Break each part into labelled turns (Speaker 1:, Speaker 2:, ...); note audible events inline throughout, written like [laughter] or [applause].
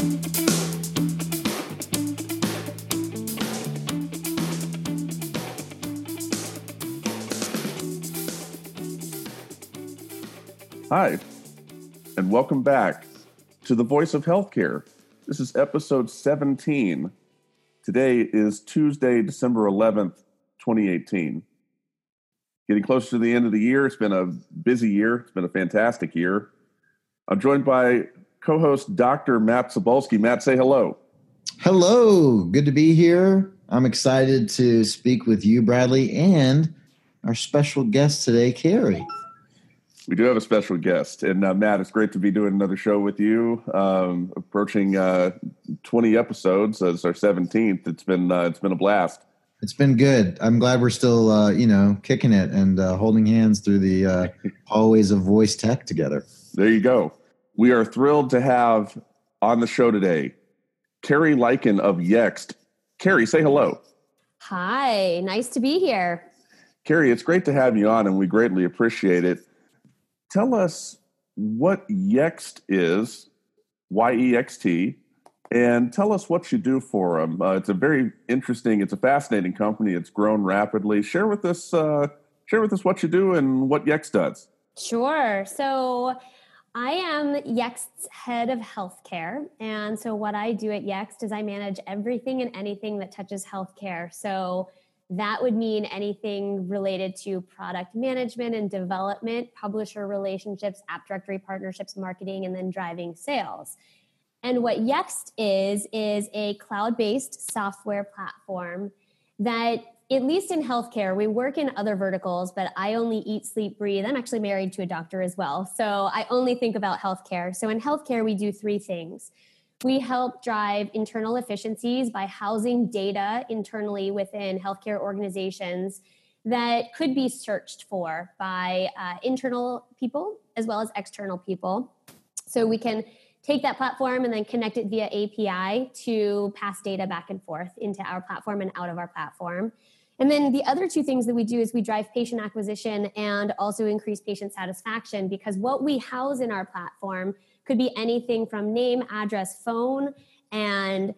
Speaker 1: Hi, and welcome back to the Voice of Healthcare. This is episode 17. Today is Tuesday, December 11th, 2018. Getting close to the end of the year. It's been a busy year, it's been a fantastic year. I'm joined by co host Dr. Matt Cybulsky. Matt, say hello.
Speaker 2: Hello, good to be here. I'm excited to speak with you, Bradley, and our special guest today, Carrie.
Speaker 1: We do have a special guest, and uh, Matt, it's great to be doing another show with you. Um, approaching uh, 20 episodes as our 17th. It's been uh, it's been a blast.
Speaker 2: It's been good. I'm glad we're still uh, you know kicking it and uh, holding hands through the uh, hallways of voice tech together.
Speaker 1: There you go. We are thrilled to have on the show today Carrie Liken of Yext. Carrie, say hello.
Speaker 3: Hi, nice to be here.
Speaker 1: Carrie, it's great to have you on, and we greatly appreciate it tell us what Yext is, Y E X T, and tell us what you do for them. Uh, it's a very interesting, it's a fascinating company. It's grown rapidly. Share with us, uh, share with us what you do and what Yext does.
Speaker 3: Sure. So. I am Yext's head of healthcare. And so, what I do at Yext is I manage everything and anything that touches healthcare. So, that would mean anything related to product management and development, publisher relationships, app directory partnerships, marketing, and then driving sales. And what Yext is, is a cloud based software platform that, at least in healthcare, we work in other verticals, but I only eat, sleep, breathe. I'm actually married to a doctor as well. So I only think about healthcare. So in healthcare, we do three things. We help drive internal efficiencies by housing data internally within healthcare organizations that could be searched for by uh, internal people as well as external people. So we can take that platform and then connect it via API to pass data back and forth into our platform and out of our platform. And then the other two things that we do is we drive patient acquisition and also increase patient satisfaction because what we house in our platform could be anything from name, address, phone, and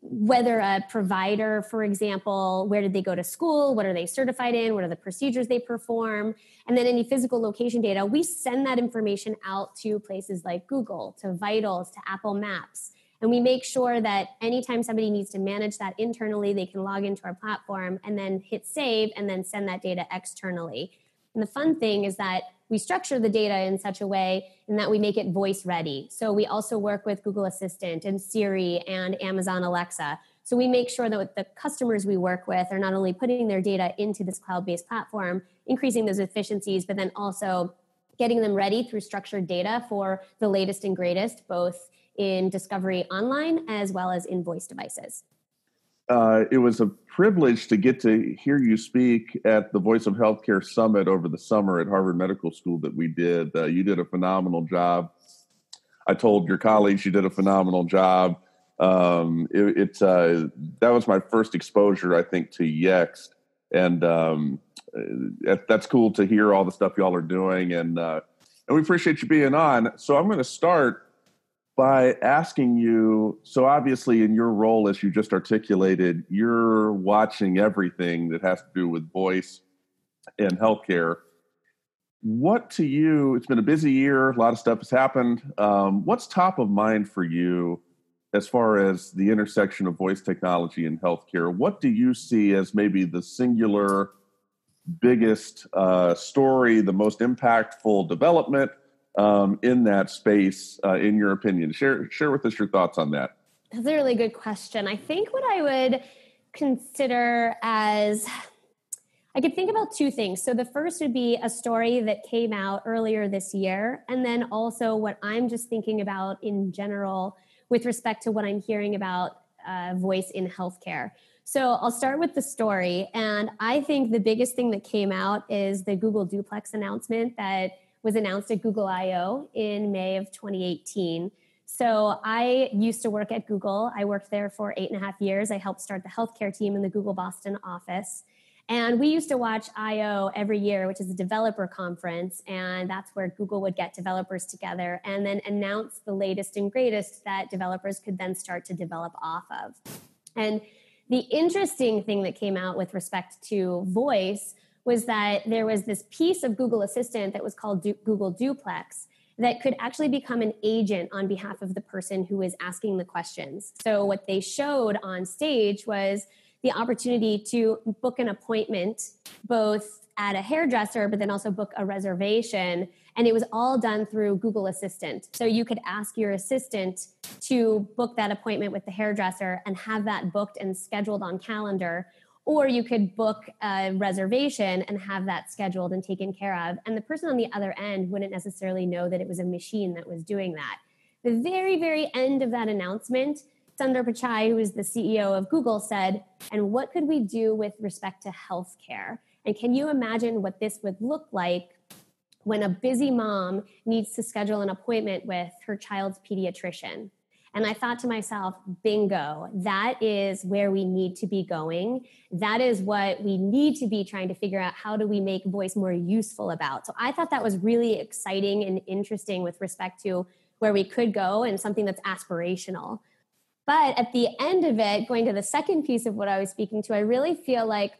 Speaker 3: whether a provider, for example, where did they go to school? What are they certified in? What are the procedures they perform? And then any physical location data, we send that information out to places like Google, to Vitals, to Apple Maps. And we make sure that anytime somebody needs to manage that internally, they can log into our platform and then hit save and then send that data externally. And the fun thing is that we structure the data in such a way in that we make it voice ready. So we also work with Google Assistant and Siri and Amazon Alexa. So we make sure that the customers we work with are not only putting their data into this cloud-based platform, increasing those efficiencies, but then also getting them ready through structured data for the latest and greatest, both in discovery online as well as in voice devices
Speaker 1: uh, it was a privilege to get to hear you speak at the Voice of Healthcare Summit over the summer at Harvard Medical School that we did. Uh, you did a phenomenal job. I told your colleagues you did a phenomenal job. Um, it, it's uh, that was my first exposure, I think, to Yext, and um, uh, that's cool to hear all the stuff y'all are doing, and uh, and we appreciate you being on. So I'm going to start by asking you so obviously in your role as you just articulated you're watching everything that has to do with voice and healthcare. What to you it's been a busy year a lot of stuff has happened. Um, what's top of mind for you as far as the intersection of voice technology and healthcare? What do you see as maybe the singular biggest uh, story the most impactful development um, in that space, uh, in your opinion? Share share with us your thoughts on that.
Speaker 3: That's a really good question. I think what I would consider as I could think about two things. So the first would be a story that came out earlier this year, and then also what I'm just thinking about in general with respect to what I'm hearing about uh, voice in healthcare. So I'll start with the story, and I think the biggest thing that came out is the Google Duplex announcement that was announced at Google I/O in May of 2018. So I used to work at Google. I worked there for eight and a half years. I helped start the healthcare team in the Google Boston office. And we used to watch I/O every year, which is a developer conference, and that's where Google would get developers together and then announce the latest and greatest that developers could then start to develop off of. And the interesting thing that came out with respect to voice was that there was this piece of Google Assistant that was called du- Google Duplex that could actually become an agent on behalf of the person who is asking the questions. So, what they showed on stage was the opportunity to book an appointment both at a hairdresser, but then also book a reservation. And it was all done through Google Assistant. So you could ask your assistant to book that appointment with the hairdresser and have that booked and scheduled on calendar. Or you could book a reservation and have that scheduled and taken care of. And the person on the other end wouldn't necessarily know that it was a machine that was doing that. The very, very end of that announcement, Sundar Pichai, who is the CEO of Google, said, And what could we do with respect to healthcare? And can you imagine what this would look like when a busy mom needs to schedule an appointment with her child's pediatrician? And I thought to myself, bingo, that is where we need to be going. That is what we need to be trying to figure out how do we make voice more useful about. So I thought that was really exciting and interesting with respect to where we could go and something that's aspirational. But at the end of it, going to the second piece of what I was speaking to, I really feel like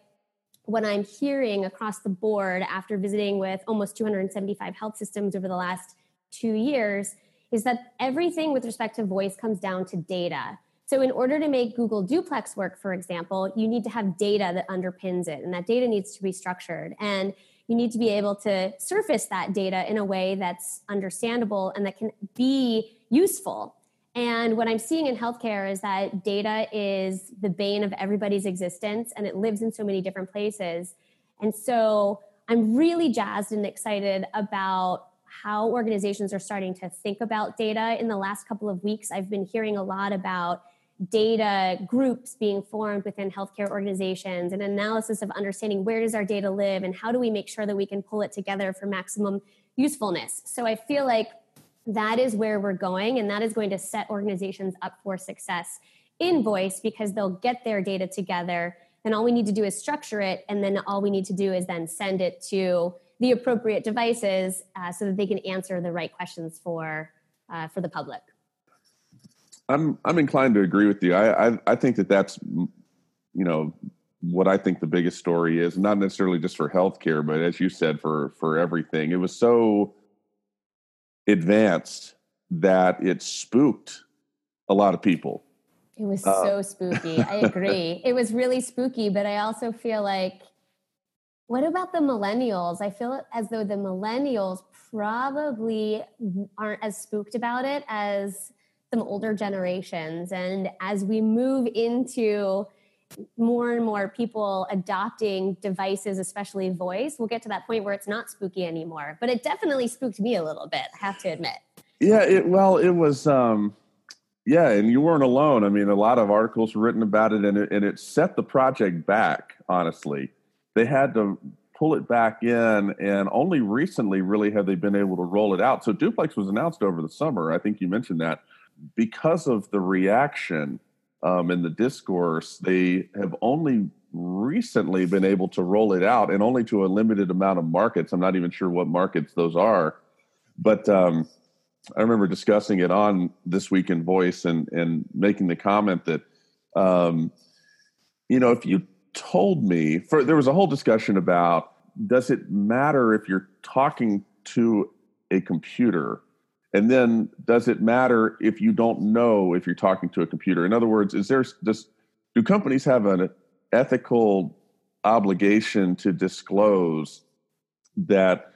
Speaker 3: what I'm hearing across the board after visiting with almost 275 health systems over the last two years is that everything with respect to voice comes down to data. So, in order to make Google Duplex work, for example, you need to have data that underpins it, and that data needs to be structured. And you need to be able to surface that data in a way that's understandable and that can be useful. And what I'm seeing in healthcare is that data is the bane of everybody's existence and it lives in so many different places. And so I'm really jazzed and excited about how organizations are starting to think about data. In the last couple of weeks, I've been hearing a lot about data groups being formed within healthcare organizations and analysis of understanding where does our data live and how do we make sure that we can pull it together for maximum usefulness. So I feel like that is where we're going and that is going to set organizations up for success in voice because they'll get their data together and all we need to do is structure it and then all we need to do is then send it to the appropriate devices uh, so that they can answer the right questions for uh, for the public
Speaker 1: i'm i'm inclined to agree with you I, I i think that that's you know what i think the biggest story is not necessarily just for healthcare but as you said for for everything it was so advanced that it spooked a lot of people.
Speaker 3: It was uh, so spooky. I [laughs] agree. it was really spooky, but I also feel like, what about the millennials? I feel as though the millennials probably aren't as spooked about it as some older generations. And as we move into more and more people adopting devices, especially voice, we'll get to that point where it's not spooky anymore. But it definitely spooked me a little bit, I have to admit.
Speaker 1: Yeah, it well, it was um yeah, and you weren't alone. I mean, a lot of articles were written about it and it and it set the project back, honestly. They had to pull it back in and only recently really have they been able to roll it out. So duplex was announced over the summer. I think you mentioned that because of the reaction um, in the discourse, they have only recently been able to roll it out and only to a limited amount of markets. I'm not even sure what markets those are, but um, I remember discussing it on this week in voice and and making the comment that um, you know if you told me for there was a whole discussion about does it matter if you're talking to a computer and then, does it matter if you don't know if you're talking to a computer? In other words, is there just do companies have an ethical obligation to disclose that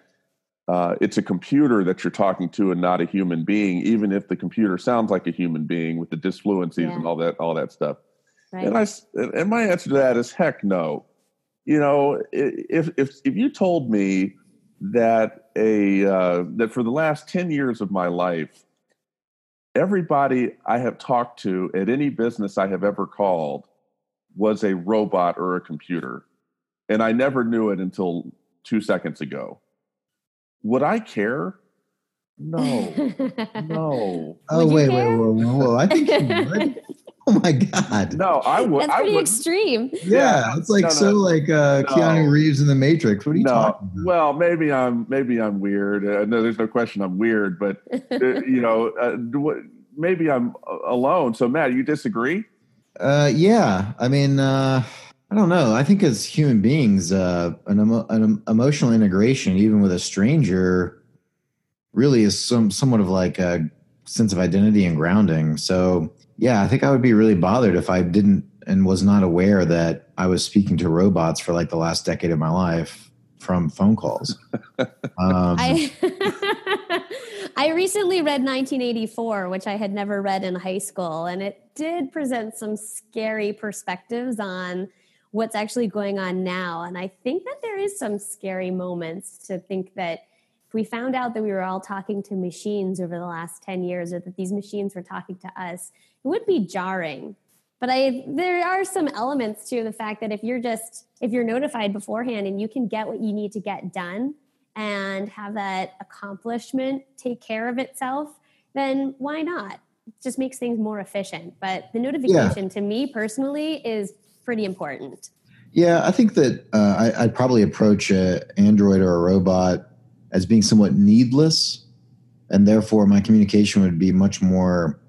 Speaker 1: uh, it's a computer that you're talking to and not a human being, even if the computer sounds like a human being with the disfluencies yeah. and all that, all that stuff. Right. And I and my answer to that is heck no. You know, if if if you told me that a uh, that for the last 10 years of my life everybody i have talked to at any business i have ever called was a robot or a computer and i never knew it until two seconds ago would i care no no [laughs]
Speaker 2: oh wait wait wait wait i think you [laughs] would Oh my god!
Speaker 1: No, I would.
Speaker 3: That's pretty
Speaker 1: I would,
Speaker 3: extreme.
Speaker 2: Yeah, it's like
Speaker 1: No, no.
Speaker 2: so like uh,
Speaker 1: No.
Speaker 2: Keanu Reeves in The Matrix. What are you
Speaker 1: no.
Speaker 2: talking about?
Speaker 1: Well, maybe I'm maybe I'm weird. Uh, no, there's no question I'm weird, but [laughs] uh, you know, uh, maybe I'm alone. So, Matt, you disagree?
Speaker 2: Uh, yeah, I mean, uh, I don't know. I think as human beings, uh, an, emo- an emotional integration, even with a stranger, really is some somewhat of like a sense of identity and grounding. So, yeah, I think I would be really bothered if I didn't and was not aware that I was speaking to robots for like the last decade of my life from phone calls. [laughs] Um,
Speaker 3: I [laughs] I recently read 1984, which I had never read in high school, and it did present some scary perspectives on what's actually going on now. And I think that there is some scary moments to think that if we found out that we were all talking to machines over the last 10 years or that these machines were talking to us, it would be jarring. But I there are some elements to the fact that if you're just if you're notified beforehand and you can get what you need to get done and have that accomplishment take care of itself, then why not? It just makes things more efficient. But the notification to me personally is pretty important.
Speaker 2: Yeah, I think that uh, I, I'd probably approach a Android or a robot as being somewhat needless, and therefore my communication would be much more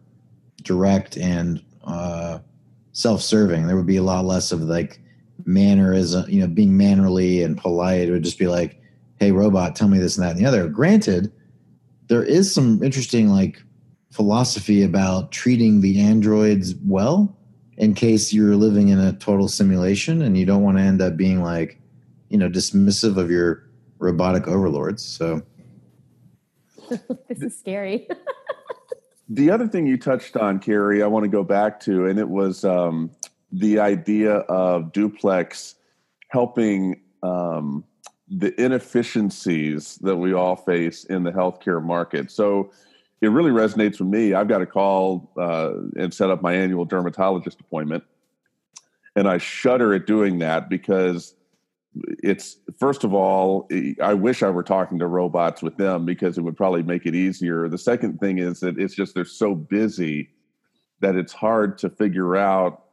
Speaker 2: direct and uh, self-serving. There would be a lot less of like mannerism, you know, being mannerly and polite. It would just be like, "Hey, robot, tell me this and that and the other." Granted, there is some interesting like philosophy about treating the androids well in case you're living in a total simulation and you don't want to end up being like, you know, dismissive of your robotic overlords. So, [laughs]
Speaker 3: this is scary. [laughs]
Speaker 1: The other thing you touched on, Carrie, I want to go back to, and it was um, the idea of duplex helping um, the inefficiencies that we all face in the healthcare market. So it really resonates with me. I've got to call uh, and set up my annual dermatologist appointment, and I shudder at doing that because it's first of all i wish i were talking to robots with them because it would probably make it easier. The second thing is that it's just they're so busy that it's hard to figure out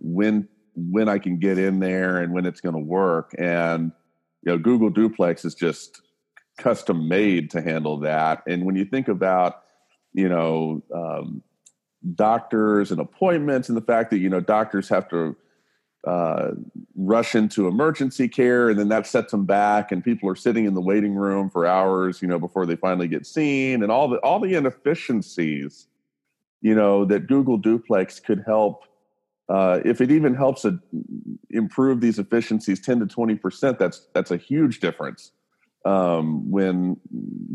Speaker 1: when when i can get in there and when it's going to work. And you know google duplex is just custom made to handle that. And when you think about you know um, doctors and appointments and the fact that you know doctors have to uh, rush into emergency care and then that sets them back and people are sitting in the waiting room for hours you know before they finally get seen and all the all the inefficiencies you know that google duplex could help uh, if it even helps to improve these efficiencies 10 to 20 percent that's that's a huge difference um, when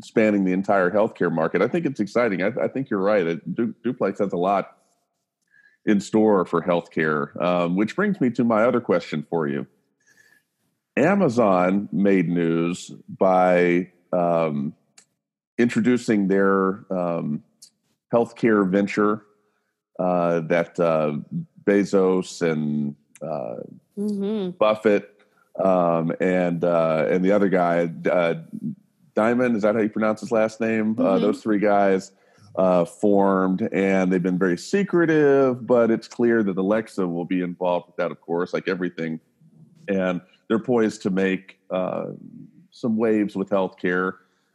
Speaker 1: spanning the entire healthcare market. I think it's exciting. I, I think you're right. It- Du- duplex has a lot in store for healthcare, um, which brings me to my other question for you. Amazon made news by um, introducing their um, healthcare venture uh, that uh, Bezos and uh,
Speaker 3: hmm
Speaker 1: Buffett um, and uh, and the other guy, uh, Diamond, is that how you pronounce his last name? Uh,
Speaker 3: Mhm.
Speaker 1: those three guys uh, formed, and they've been very secretive. But it's clear that Alexa will be involved with that, of course, like everything. And they're poised to make uh, some waves with healthcare.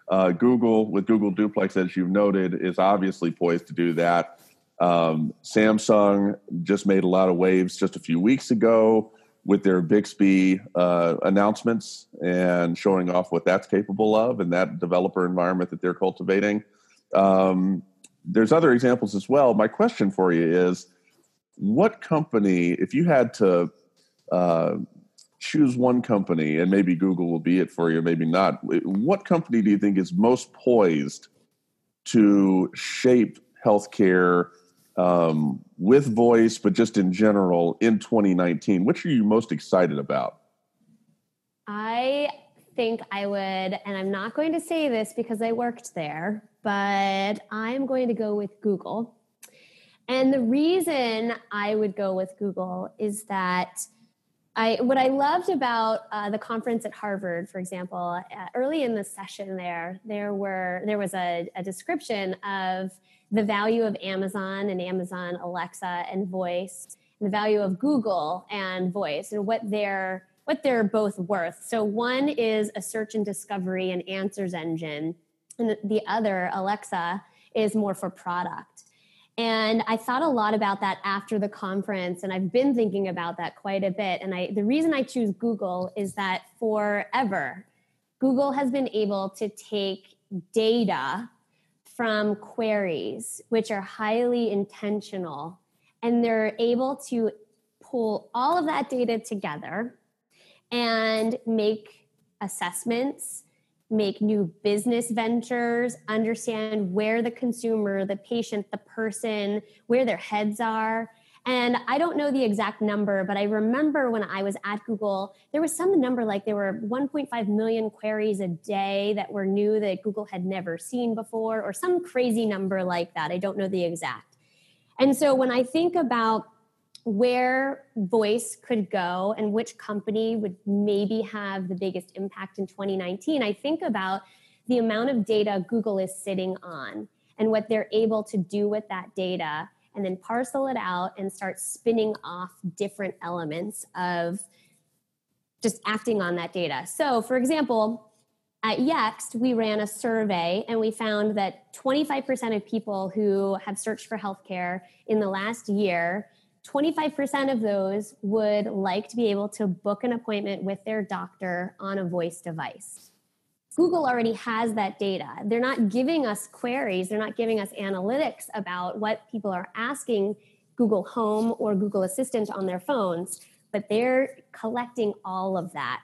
Speaker 1: Uh, Google, with Google Duplex, as you've noted, is obviously poised to do that. Um, Samsung just made a lot of waves just a few weeks ago with their Bixby uh, announcements and showing off what that's capable of and that developer environment that they're cultivating. Um, there's other examples as well. My question for you is what company, if you had to uh, choose one company, and maybe Google will be it for you, maybe not, what company do you think is most poised to shape healthcare um, with voice, but just in general in 2019? Which are you most excited about?
Speaker 3: I think I would, and I'm not going to say this because I worked there, but I'm going to go with Google. And the reason I would go with Google is that I, what I loved about uh, the conference at Harvard, for example, uh, early in the session there, there were there was a, a description of the value of Amazon and Amazon Alexa and voice, and the value of Google and voice, and what they're what they're both worth. So one is a search and discovery and answers engine, and the other, Alexa, is more for product. And I thought a lot about that after the conference, and I've been thinking about that quite a bit. And I, the reason I choose Google is that forever, Google has been able to take data from queries, which are highly intentional, and they're able to pull all of that data together and make assessments, make new business ventures, understand where the consumer, the patient, the person, where their heads are. And I don't know the exact number, but I remember when I was at Google, there was some number like there were 1.5 million queries a day that were new that Google had never seen before, or some crazy number like that. I don't know the exact. And so when I think about where voice could go and which company would maybe have the biggest impact in 2019, I think about the amount of data Google is sitting on and what they're able to do with that data and then parcel it out and start spinning off different elements of just acting on that data. So, for example, at Yext, we ran a survey and we found that 25% of people who have searched for healthcare in the last year, 25% of those would like to be able to book an appointment with their doctor on a voice device. Google already has that data. They're not giving us queries, they're not giving us analytics about what people are asking Google Home or Google Assistant on their phones, but they're collecting all of that.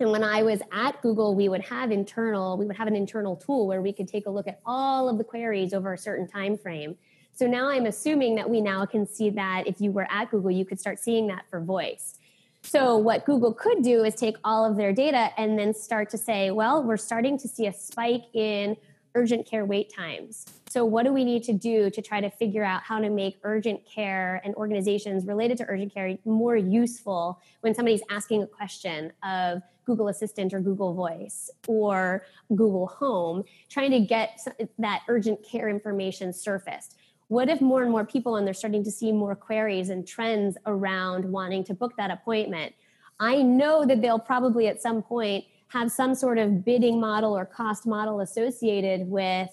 Speaker 3: And when I was at Google, we would have internal, we would have an internal tool where we could take a look at all of the queries over a certain time frame. So now I'm assuming that we now can see that if you were at Google, you could start seeing that for voice. So, what Google could do is take all of their data and then start to say, well, we're starting to see a spike in urgent care wait times. So, what do we need to do to try to figure out how to make urgent care and organizations related to urgent care more useful when somebody's asking a question of Google Assistant or Google Voice or Google Home, trying to get that urgent care information surfaced? What if more and more people and they're starting to see more queries and trends around wanting to book that appointment i know that they'll probably at some point have some sort of bidding model or cost model associated with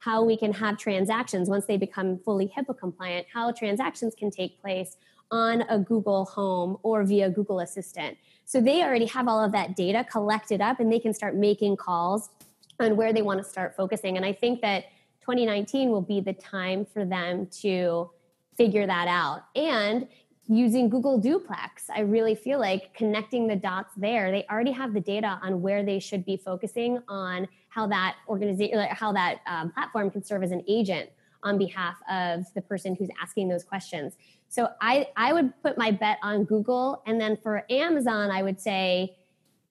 Speaker 3: how we can have transactions once they become fully HIPAA compliant, how transactions can take place on a Google Home or via Google Assistant. So they already have all of that data collected up and they can start making calls on where they want to start focusing. And I think that 2019 will be the time for them to figure that out. And using Google Duplex, I really feel like connecting the dots there, they already have the data on where they should be focusing on how that organization, how that um, platform can serve as an agent on behalf of the person who's asking those questions. So I, I would put my bet on Google. And then for Amazon, I would say,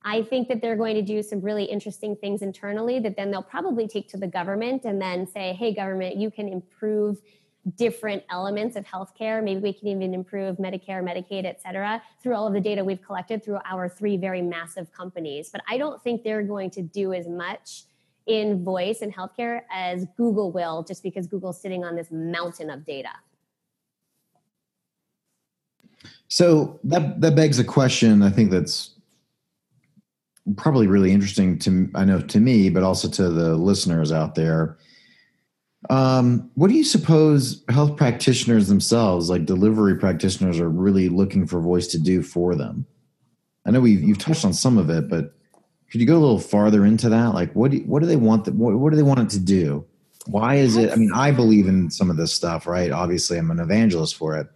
Speaker 3: I think that they're going to do some really interesting things internally that then they'll probably take to the government and then say, hey, government, you can improve different elements of healthcare. Maybe we can even improve Medicare, Medicaid, et cetera, through all of the data we've collected through our three very massive companies. But I don't think they're going to do as much in voice and healthcare as Google will, just because Google's sitting on this mountain of data.
Speaker 2: So that that begs a question. I think that's probably really interesting to I know to me, but also to the listeners out there. Um, what do you suppose health practitioners themselves, like delivery practitioners, are really looking for voice to do for them? I know we've, you've touched on some of it, but could you go a little farther into that? Like, what do, what do they want? The, what, what do they want it to do? Why is it? I mean, I believe in some of this stuff, right? Obviously, I'm an evangelist for it.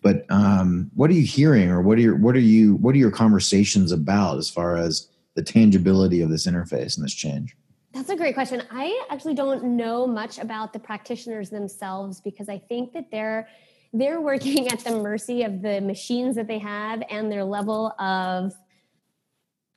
Speaker 2: But um, what are you hearing, or what are your what are you what are your conversations about as far as the tangibility of this interface and this change?
Speaker 3: That's a great question. I actually don't know much about the practitioners themselves because I think that they're they're working at the mercy of the machines that they have and their level of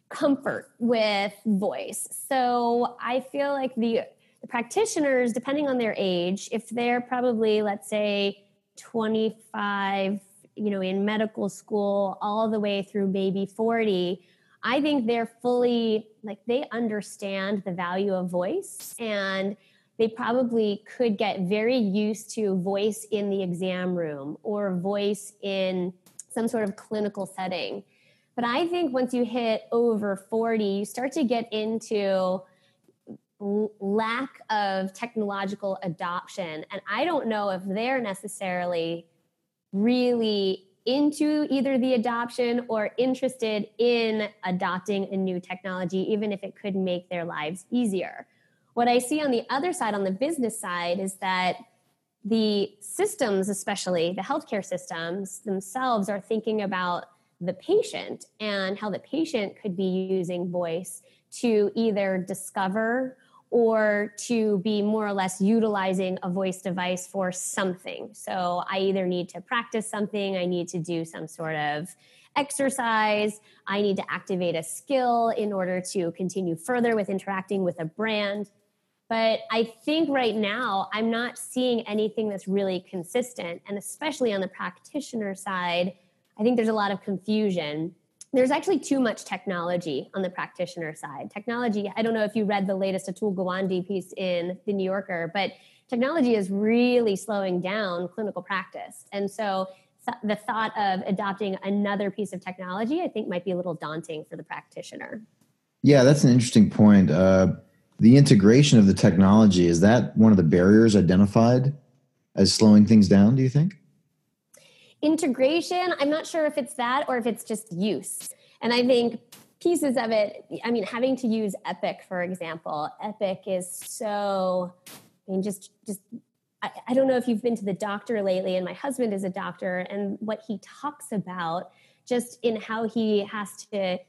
Speaker 3: comfort with voice. So I feel like the, the practitioners, depending on their age, if they're probably, let's say, 25, you know, in medical school all the way through maybe 40, I think they're fully like they understand the value of voice and they probably could get very used to voice in the exam room or voice in some sort of clinical setting. But I think once you hit over 40, you start to get into lack of technological adoption. And I don't know if they're necessarily really into either the adoption or interested in adopting a new technology, even if it could make their lives easier. What I see on the other side, on the business side, is that the systems, especially the healthcare systems themselves, are thinking about the patient and how the patient could be using voice to either discover or to be more or less utilizing a voice device for something. So I either need to practice something, I need to do some sort of exercise, I need to activate a skill in order to continue further with interacting with a brand. But I think right now, I'm not seeing anything that's really consistent. And especially on the practitioner side, I think there's a lot of confusion. There's actually too much technology on the practitioner side. Technology, I don't know if you read the latest Atul Gawande piece in The New Yorker, but technology is really slowing down clinical practice. And so the thought of adopting another piece of technology, I think, might be a little daunting for the practitioner.
Speaker 2: Yeah, that's an interesting point. Uh, the integration of the technology is that one of the barriers identified as slowing things down do you think
Speaker 3: integration i'm not sure if it's that or if it's just use. And i think pieces of it i mean having to use epic for example. Epic is so i mean just just I, I don't know if you've been to the doctor lately and my husband is a doctor and what he talks about just in how he has to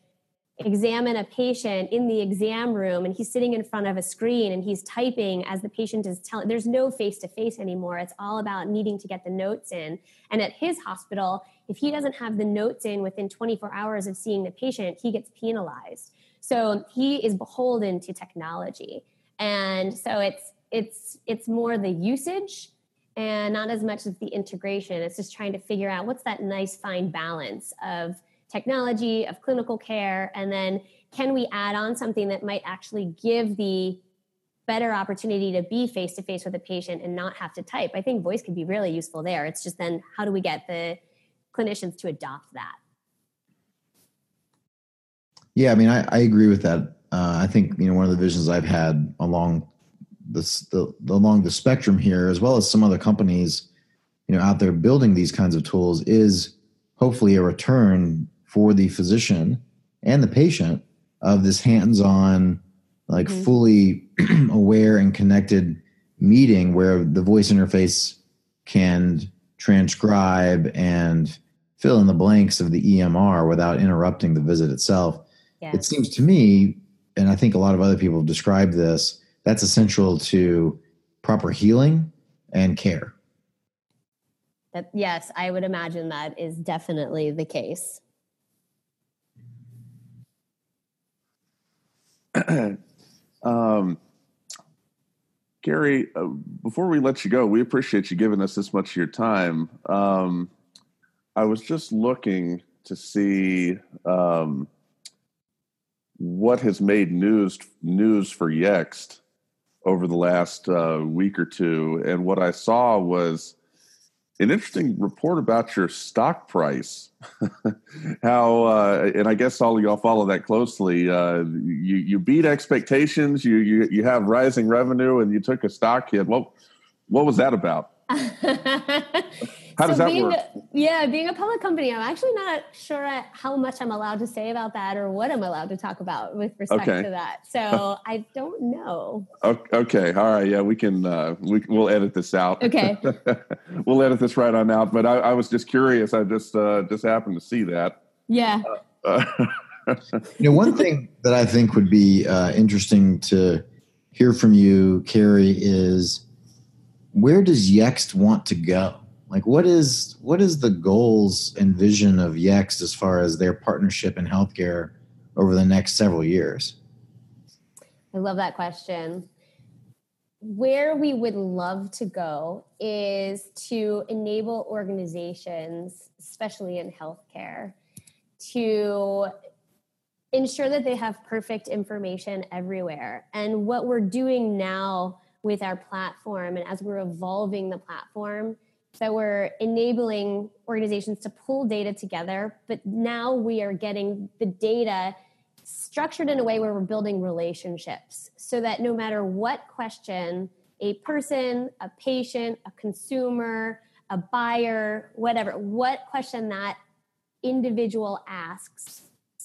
Speaker 3: examine a patient in the exam room and he's sitting in front of a screen and he's typing as the patient is telling there's no face to face anymore. It's all about needing to get the notes in. And at his hospital if he doesn't have the notes in within 24 hours of seeing the patient he gets penalized. So he is beholden to technology. And so it's it's it's more the usage and not as much as the integration. It's just trying to figure out what's that nice fine balance of technology, of clinical care, and then can we add on something that might actually give the better opportunity to be face to face with a patient and not have to type? I think voice could be really useful there. It's just then how do we get the clinicians to adopt that?
Speaker 2: Yeah, I mean, I, I agree with that. Uh, I think you know one of the visions I've had along this the, along the spectrum here, as well as some other companies, you know, out there building these kinds of tools, is hopefully a return for the physician and the patient of this hands-on like mm-hmm. fully [clears throat] aware and connected meeting where the voice interface can transcribe and fill in the blanks of the EMR without interrupting the visit itself. Yes. It seems to me, and I think a lot of other people have described this, that's essential to proper healing and care.
Speaker 3: That, yes, I would imagine that is definitely the case. [clears throat]
Speaker 1: um, Carrie, uh, before we let you go, we appreciate you giving us this much of your time. Um, I was just looking to see um, what has made news news for Yext over the last uh, week or two, and what I saw was an interesting report about your stock price. [laughs] How uh, and I guess all y'all follow that closely. Uh, you you beat expectations. You you you have rising revenue, and you took a stock hit. What what was that about? [laughs] How does that
Speaker 3: being,
Speaker 1: work?
Speaker 3: Yeah, being a public company, I'm actually not sure how much I'm allowed to say about that or what I'm allowed to talk about with respect okay. to that. So [laughs] I don't know.
Speaker 1: Okay, all right, yeah, we can uh, we we'll edit this out.
Speaker 3: Okay, [laughs]
Speaker 1: we'll edit this right on out. But I, I was just curious. I just uh, just happened to see that.
Speaker 3: Yeah. Uh,
Speaker 2: you know, one thing that I think would be uh, interesting to hear from you, Carrie, is where does Yext want to go? like what is what is the goals and vision of yext as far as their partnership in healthcare over the next several years?
Speaker 3: I love that question. Where we would love to go is to enable organizations especially in healthcare to ensure that they have perfect information everywhere. And what we're doing now with our platform and as we're evolving the platform that we're enabling organizations to pull data together, but now we are getting the data structured in a way where we're building relationships so that no matter what question a person, a patient, a consumer, a buyer, whatever, what question that individual asks,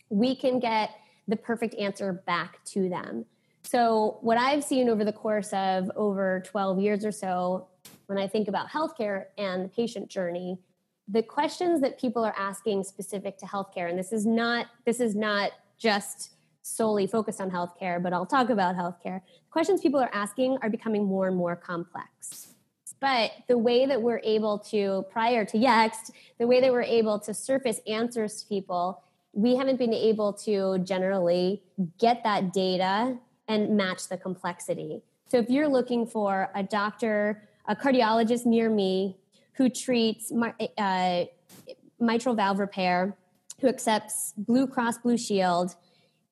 Speaker 3: we can get the perfect answer back to them. So, what I've seen over the course of over 12 years or so, when I think about healthcare and the patient journey, the questions that people are asking specific to healthcare, and this is not this is not just solely focused on healthcare, but I'll talk about healthcare. The Questions people are asking are becoming more and more complex. But the way that we're able to, prior to Yext, the way that we're able to surface answers to people, we haven't been able to generally get that data and match the complexity. So if you're looking for a doctor, a cardiologist near me who treats uh, mitral valve repair, who accepts Blue Cross Blue Shield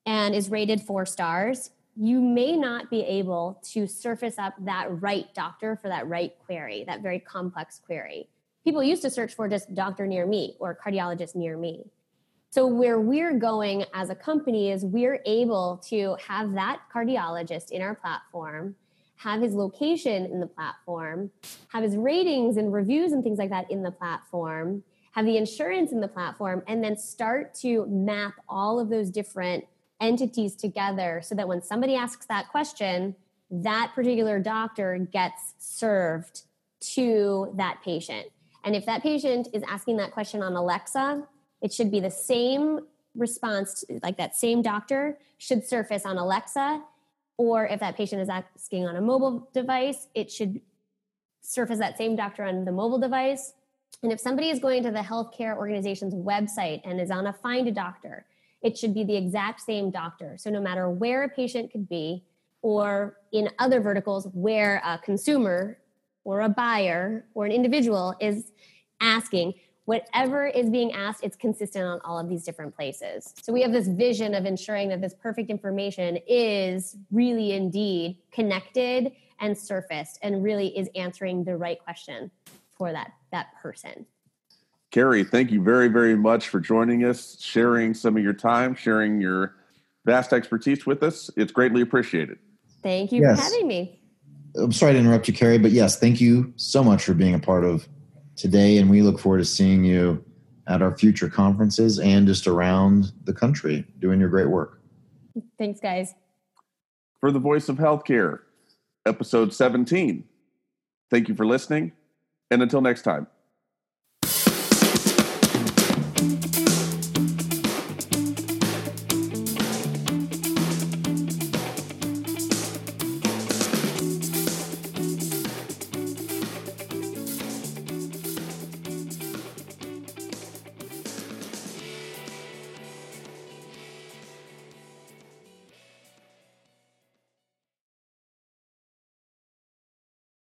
Speaker 3: and is rated four stars, you may not be able to surface up that right doctor for that right query, that very complex query. People used to search for just doctor near me or cardiologist near me. So, where we're going as a company is we're able to have that cardiologist in our platform, have his location in the platform, have his ratings and reviews and things like that in the platform, have the insurance in the platform, and then start to map all of those different entities together so that when somebody asks that question, that particular doctor gets served to that patient. And if that patient is asking that question on Alexa, it should be the same response, like that same doctor should surface on Alexa. Or if that patient is asking on a mobile device, it should surface that same doctor on the mobile device. And if somebody is going to the healthcare organization's website and is on a find a doctor, it should be the exact same doctor. So no matter where a patient could be, or in other verticals where a consumer or a buyer or an individual is asking, whatever is being asked, it's consistent on all of these different places. So we have this vision of ensuring that this perfect information is really indeed connected and surfaced and really is answering the right question for that, that person.
Speaker 1: Carrie, thank you very, very much for joining us, sharing some of your time, sharing your vast expertise with us. It's greatly appreciated.
Speaker 3: Thank you yes. for having me.
Speaker 2: I'm sorry to interrupt you, Carrie, but yes, thank you so much for being a part of today, and we look forward to seeing you at our future conferences and just around the country doing your great work.
Speaker 3: Thanks, guys.
Speaker 1: For the Voice of Healthcare, episode 17. Thank you for listening, and until next time.